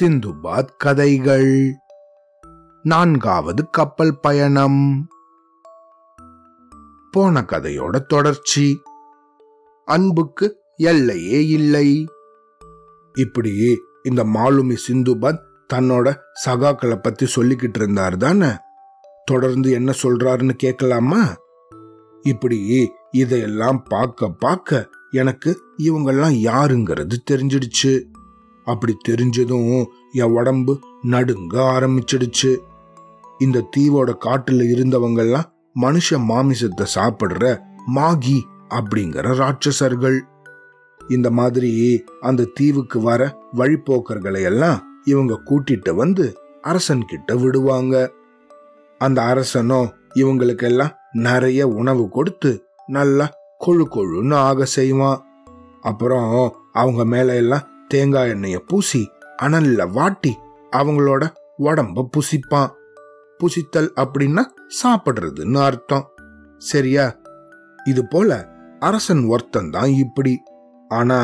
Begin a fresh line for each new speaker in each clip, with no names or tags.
சிந்துபாத் கதைகள். நான்காவது கப்பல் பயணம். போன கதையோட தொடர்ச்சி. அன்புக்கு எல்லையே இல்லை. இப்படியே இந்த மாலுமி சிந்துபாத் தன்னோட சகாக்களை பத்தி சொல்லிக்கிட்டு இருந்தார் தானே? தொடர்ந்து என்ன சொல்றாருன்னு கேட்கலாமா இப்படி இதையெல்லாம் பார்க்க பார்க்க எனக்கு இவங்கெல்லாம் யாருங்கிறது தெரிஞ்சிடுச்சு. அப்படி தெரிஞ்சதும் என் உடம்பு நடுங்க ஆரம்பிச்சிடுச்சு. இந்த தீவோட காட்டுல இருந்தவங்கெல்லாம் மனுஷ மாமிசத்தை சாப்பிடுற மாகி அப்படிங்கிற ராட்சசர்கள். இந்த மாதிரி அந்த தீவுக்கு வர வழிபோக்கர்களை எல்லாம் இவங்க கூட்டிட்டு வந்து அரசன் கிட்ட விடுவாங்க. அந்த அரசனோ இவங்களுக்கெல்லாம் நிறைய உணவு கொடுத்து நல்லா கொழு கொழுன்னு ஆக செய்வான் அப்புறம் அவங்க மேல எல்லாம் தேங்காய் எண்ணெயை பூசி அனல்ல வாட்டி அவங்களோட உடம்ப புசிப்பான் புசித்தல் அப்படின்னா சாப்பிடுறதுன்னு அர்த்தம். சரியா? இது போல அரசன் ஒருத்தன் தான் இப்படி. ஆனா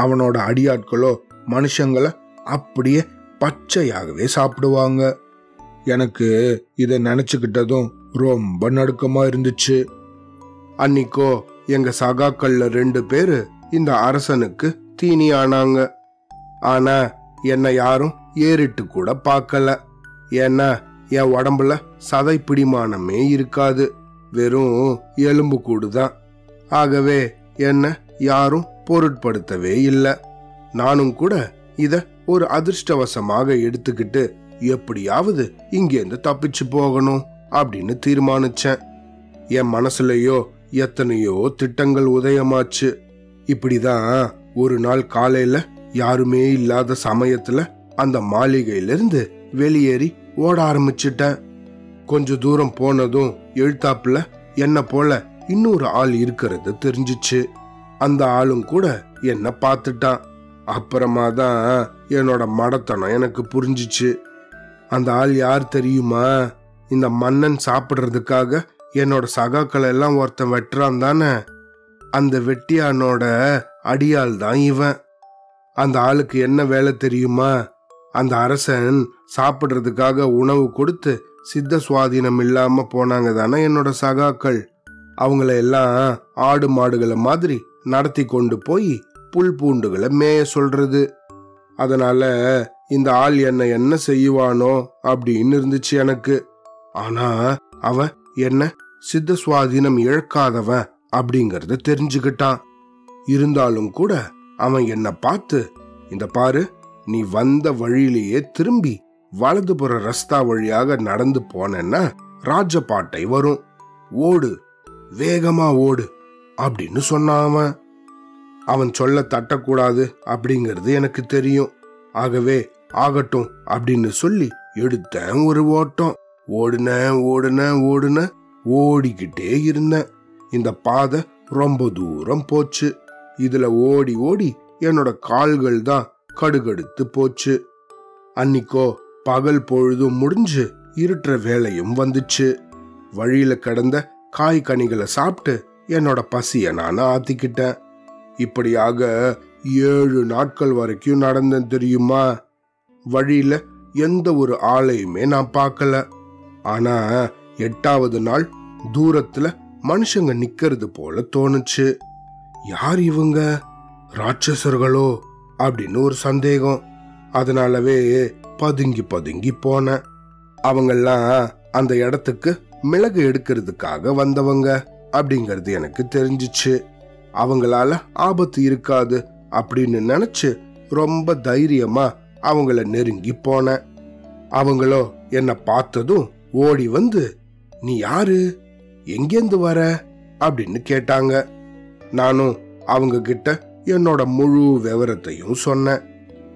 அவனோட அடியாட்களோ மனுஷங்களை அப்படியே பச்சையாகவே சாப்பிடுவாங்க. எனக்கு இதை நினைச்சுக்கிட்டதும் ரொம்ப நடுக்கமா இருந்துச்சு. அன்னிக்கோ எங்க சகாக்கள்ல ரெண்டு பேரு இந்த அரசனுக்கு தீனி ஆனாங்க ஆனா என்னை யாரும் ஏறிட்டு கூட பார்க்கல ஏன்னா என் உடம்புல சதை பிடிமானமே இருக்காது. வெறும் எலும்பு கூடுதான் ஆகவே என்ன யாரும் பொருட்படுத்தவே இல்லை. நானும் கூட இத ஒரு அதிர்ஷ்டவசமாக எடுத்துக்கிட்டு எப்படியாவது இங்கேருந்து தப்பிச்சு போகணும் அப்படின்னு தீர்மானிச்சேன். என் மனசுலயோ எத்தனையோ திட்டங்கள் உதயமாச்சு. இப்படிதான் ஒரு நாள் காலையில யாருமே இல்லாத சமயத்துல அந்த மாளிகையிலிருந்து வெளியேறி ஓட ஆரம்பிச்சிட்டேன். கொஞ்ச தூரம் போனதும் எழுத்தாப்புல என்ன போல இன்னொரு ஆள் இருக்கிறது தெரிஞ்சிச்சு. அந்த ஆளும் கூட என்ன பார்த்துட்டான். அப்புறமா தான் என்னோட மடத்தனம் எனக்கு புரிஞ்சிச்சு. அந்த ஆள் யார் தெரியுமா? இந்த மன்னன் சாப்பிடுறதுக்காக என்னோட சகாக்களை எல்லாம் ஒருத்தன் வெட்டுறான் தானே? அந்த வெட்டியானோட அடியாள் தான் இவன். அந்த ஆளுக்கு என்ன வேலை தெரியுமா? அந்த அரசன் சாப்பிட்றதுக்காக உணவு கொடுத்து சித்த சுவாதீனம் இல்லாம போனாங்க தானே என்னோட சகாக்கள். அவங்கள எல்லாம் ஆடு மாடுகளை மாதிரி நடத்தி கொண்டு போய் புல் பூண்டுகளை மேய சொல்றது. அதனால இந்த ஆள் என்ன என்ன செய்வானோ அப்படின்னு இருந்துச்சு எனக்கு. ஆனா அவன் என்ன சித்த சுவாதீனம் இழக்காதவன் அப்படிங்கறத தெரிஞ்சுக்கிட்டான். இருந்தாலும் கூட அவன் என்ன பார்த்து இந்த பாரு நீ வந்த வழியிலேயே திரும்பி வலதுபுற ரஸ்தா வழியாக நடந்து போனேன்னா ராஜபாட்டை வரும். ஓடு வேகமா ஓடு அப்படின்னு சொன்னான் அவன். அவன் சொல்ல தட்டக்கூடாது அப்படிங்கிறது எனக்கு தெரியும். ஆகவே ஆகட்டும் அப்படின்னு சொல்லி எடுத்தேன் ஒரு ஓட்டம். ஓடுனேன் ஓடுனேன் ஓடுனேன் ஓடிக்கிட்டே இருந்தேன் இந்த பாதை ரொம்ப தூரம் போச்சு. இதுல ஓடி ஓடி என்னோட கால்கள் தான் கடுகடுத்து போச்சு. அன்னிக்கோ பகல் பொழுதும் முடிஞ்சு இருட்டுற வேலையும் வந்துச்சு. வழியில கிடந்த காய் கனிகளை சாப்பிட்டு என்னோட பசிய நான் ஆத்திக்கிட்டேன். இப்படியாக ஏழு நாட்கள் வரைக்கும் நடந்தேன் தெரியுமா? வழியில எந்த ஒரு ஆளையுமே நான் பார்க்கல. ஆனா எட்டாவது நாள் தூரத்துல மனுஷங்க நிக்கிறது போல தோணுச்சு. யார் இவங்க? ராட்சசர்களோ? அப்படின்னு ஒரு சந்தேகம். அதனாலவே பதுங்கி பதுங்கி போனேன் அவங்கெல்லாம் அந்த இடத்துக்கு மிளகு எடுக்கிறதுக்காக வந்தவங்க அப்படிங்கிறது எனக்கு தெரிஞ்சிச்சு. அவங்களால ஆபத்து இருக்காது அப்படின்னு நினைச்சு ரொம்ப தைரியமா அவங்கள நெருங்கி போனேன் அவங்களோ என்னை பார்த்ததும் ஓடி வந்து நீ யாரு? எங்கேந்து வர? அப்படின்னு கேட்டாங்க. நானும் அவங்க கிட்ட என்னோட முழு விவரத்தையும் சொன்னேன்.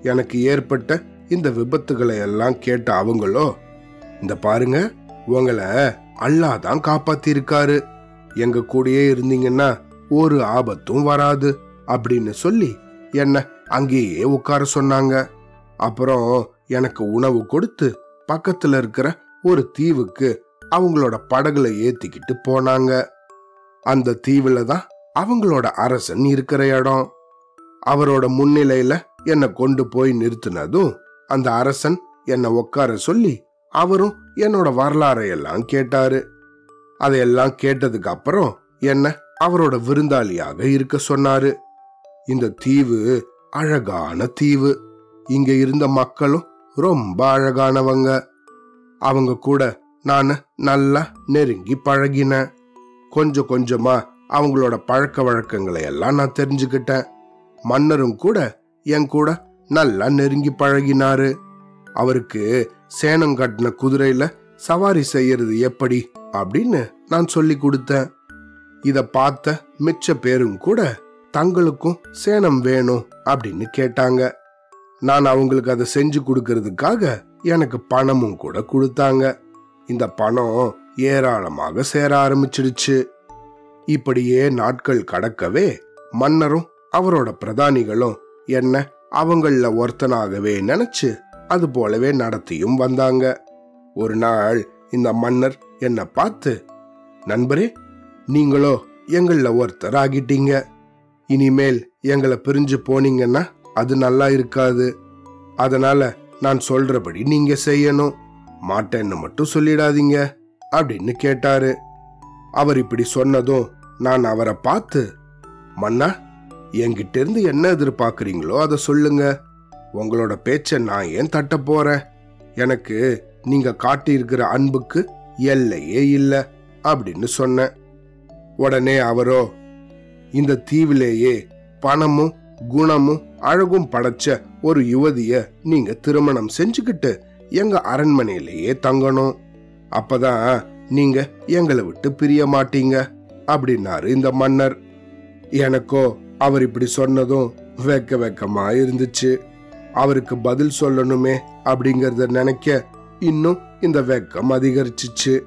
எனக்கு ஏற்பட்ட இந்த விபத்துகளை எல்லாம் கேட்ட அவங்களோ இந்த பாருங்க உங்களை அல்லாஹ் தான் காப்பாத்திருக்காரு. எங்க கூடயே இருந்தீங்கன்னா ஒரு ஆபத்தும் வராது அப்படின்னு சொல்லி என்ன அங்கேயே உட்கார சொன்னாங்க. அப்புறம் எனக்கு உணவு கொடுத்து பக்கத்துல இருக்கிற ஒரு தீவுக்கு அவங்களோட படகுல ஏத்திக்கிட்டு போனாங்க. அந்த தீவுல தான் அவங்களோட அரசன் இருக்கிற இடம். அவரோட முன்னிலையில என்னை கொண்டு போய் நிறுத்தினதும் அந்த அரசன் என்னை உட்கார சொல்லி அவரும் என்னோட வரலாறை எல்லாம் கேட்டாரு. அதையெல்லாம் கேட்டதுக்கு அப்புறம் என்ன அவரோட விருந்தாளியாக இருக்க சொன்னாரு. இந்த தீவு அழகான தீவு. இங்க இருந்த மக்களும் ரொம்ப அழகானவங்க. அவங்க கூட நான் நல்லா நெருங்கி பழகினேன். கொஞ்சம் கொஞ்சமா அவங்களோட பழக்க வழக்கங்களை எல்லாம் நான் தெரிஞ்சுக்கிட்டேன். மன்னரும் கூட என் கூட நல்லா நெருங்கி பழகினாரு. அவருக்கு சேனம் கட்டின குதிரையில சவாரி செய்யறது எப்படி அப்படின்னு நான் சொல்லி கொடுத்தேன். இத பார்த்த மிச்ச பேரும் கூட தங்களுக்கும் சேனம் வேணும் அப்படின்னு கேட்டாங்க. நான் அவங்களுக்கு அதை செஞ்சு கொடுக்கறதுக்காக எனக்கு பணமும் கூட கொடுத்தாங்க. இந்த பணம் ஏராளமாக சேர ஆரம்பிச்சிடுச்சு. இப்படியே நாட்கள் கடக்கவே மன்னரும் அவரோட பிரதானிகளும் என்ன அவங்கள ஒருத்தனாகவே நினைச்சு அது போலவே நடத்தியும் வந்தாங்க. ஒரு நாள் இந்த மன்னர் என்ன பார்த்து நண்பரே நீங்களோ எங்கள ஒருத்தர் ஆகிட்டீங்க. இனிமேல் எங்களை பிரிஞ்சு போனீங்கன்னா அது நல்லா இருக்காது. அதனால நான் சொல்றபடி நீங்க செய்யணும். மாட்டேன்னு மட்டும் சொல்லிடாதீங்க அப்படின்னு கேட்டாரு. அவர் இப்படி சொன்னதும் நான் அவரை பார்த்து மன்னா என்கிட்ட இருந்து என்ன எதிர்பார்க்குறீங்களோ அதை சொல்லுங்க. உங்களோட பேச்சை நான் ஏன் தட்ட போறேன்? எனக்கு நீங்க காட்டியிருக்கிற அன்புக்கு எல்லையே இல்லை அப்படின்னு சொன்னேன். உடனே அவரோ இந்த தீவிலேயே பணமும் குணமும் அழகும் படைச்ச ஒரு யுவதிய நீங்க திருமணம் செஞ்சுக்கிட்டு எங்க அரண்மனையிலேயே தங்கணும். அப்பதான் நீங்க எங்களை விட்டு பிரிய மாட்டீங்க அப்படின்னாரு இந்த மன்னர். எனக்கோ அவர் இப்படி சொன்னதும் வெக்க வெக்கமா இருந்துச்சு. அவருக்கு பதில் சொல்லணுமே அப்படிங்கறத நினைக்க இன்னும் இந்த வெக்கம் அதிகரிச்சிச்சு.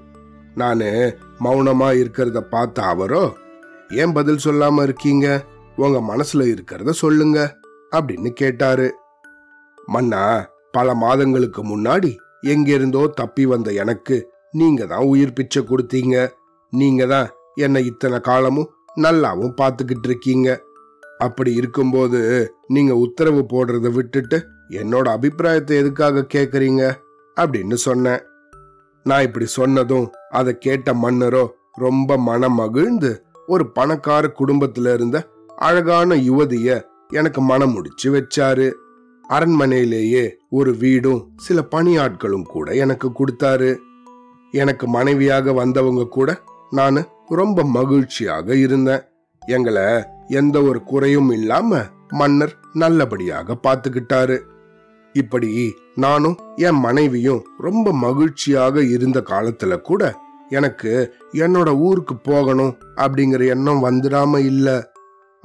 நானு மௌனமா இருக்கிறத பார்த்த அவரோ ஏன் பதில் சொல்லாம இருக்கீங்க? உங்க மனசுல இருக்கிறத சொல்லுங்க அப்படின்னு கேட்டாரு. மன்னா பல மாதங்களுக்கு முன்னாடி எங்கிருந்தோ தப்பி வந்த எனக்கு நீங்க தான் உயிர் பிச்சை கொடுத்தீங்க. நீங்க தான் என்னை இத்தனை காலமும் நல்லாவும் பார்த்துக்கிட்டு இருக்கீங்க. அப்படி இருக்கும்போது நீங்க உத்தரவு போடுறத விட்டுட்டு என்னோட அபிப்பிராயத்தை எதுக்காக கேட்குறீங்க அப்படின்னு சொன்னேன். நான் இப்படி சொன்னதும் அதை கேட்ட மன்னரோ ரொம்ப மனம் மகிழ்ந்து ஒரு பணக்கார குடும்பத்துல இருந்த அழகான யுவதிய எனக்கு மனம் முடிச்சு வச்சாரு. அரண்மனையிலேயே ஒரு வீடும் சில பணியாட்களும் கூட எனக்கு கொடுத்தாரு. எனக்கு மனைவியாக வந்தவங்க கூட நான் ரொம்ப மகிழ்ச்சியாக இருந்தேன். எங்களை எந்த ஒரு குறையும் இல்லாம மன்னர் நல்லபடியாக பார்த்துக்கிட்டாரு. இப்படி நானும் என் மனைவியும் ரொம்ப மகிழ்ச்சியாக இருந்த காலத்துல கூட எனக்கு என்னோட ஊருக்கு போகணும் அப்படிங்கிற எண்ணம் வந்துடாம இல்லை.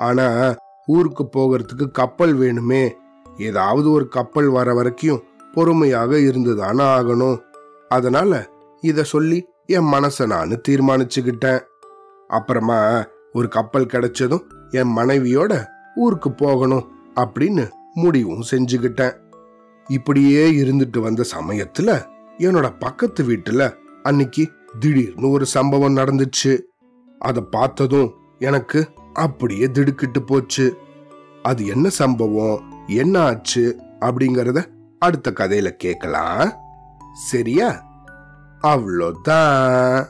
ஆனா ஊருக்கு போகிறதுக்கு கப்பல் வேணுமே. ஏதாவது ஒரு கப்பல் வர வரைக்கும் பொறுமையாக இருந்துதானே ஆகணும். அதனால இத சொல்லி என் மனசை நான் தீர்மானிச்சுக்கிட்டேன். அப்புறமா ஒரு கப்பல் கிடைச்சதும் என் மனைவியோட ஊருக்கு போகணும் அப்படின்னு முடிவும் செஞ்சுக்கிட்டேன். இப்படியே இருந்துட்டு வந்த சமயத்துல என்னோட பக்கத்து வீட்டுல அன்னைக்கு திடீர்னு ஒரு சம்பவம் நடந்துச்சு. அதை பார்த்ததும் எனக்கு அப்படியே திடுக்கிட்டு போச்சு. அது என்ன சம்பவம்? என்ன ஆச்சு? அப்படிங்கறத அடுத்த கதையில கேட்கலாம் சரியா? அவ்வளோதான்.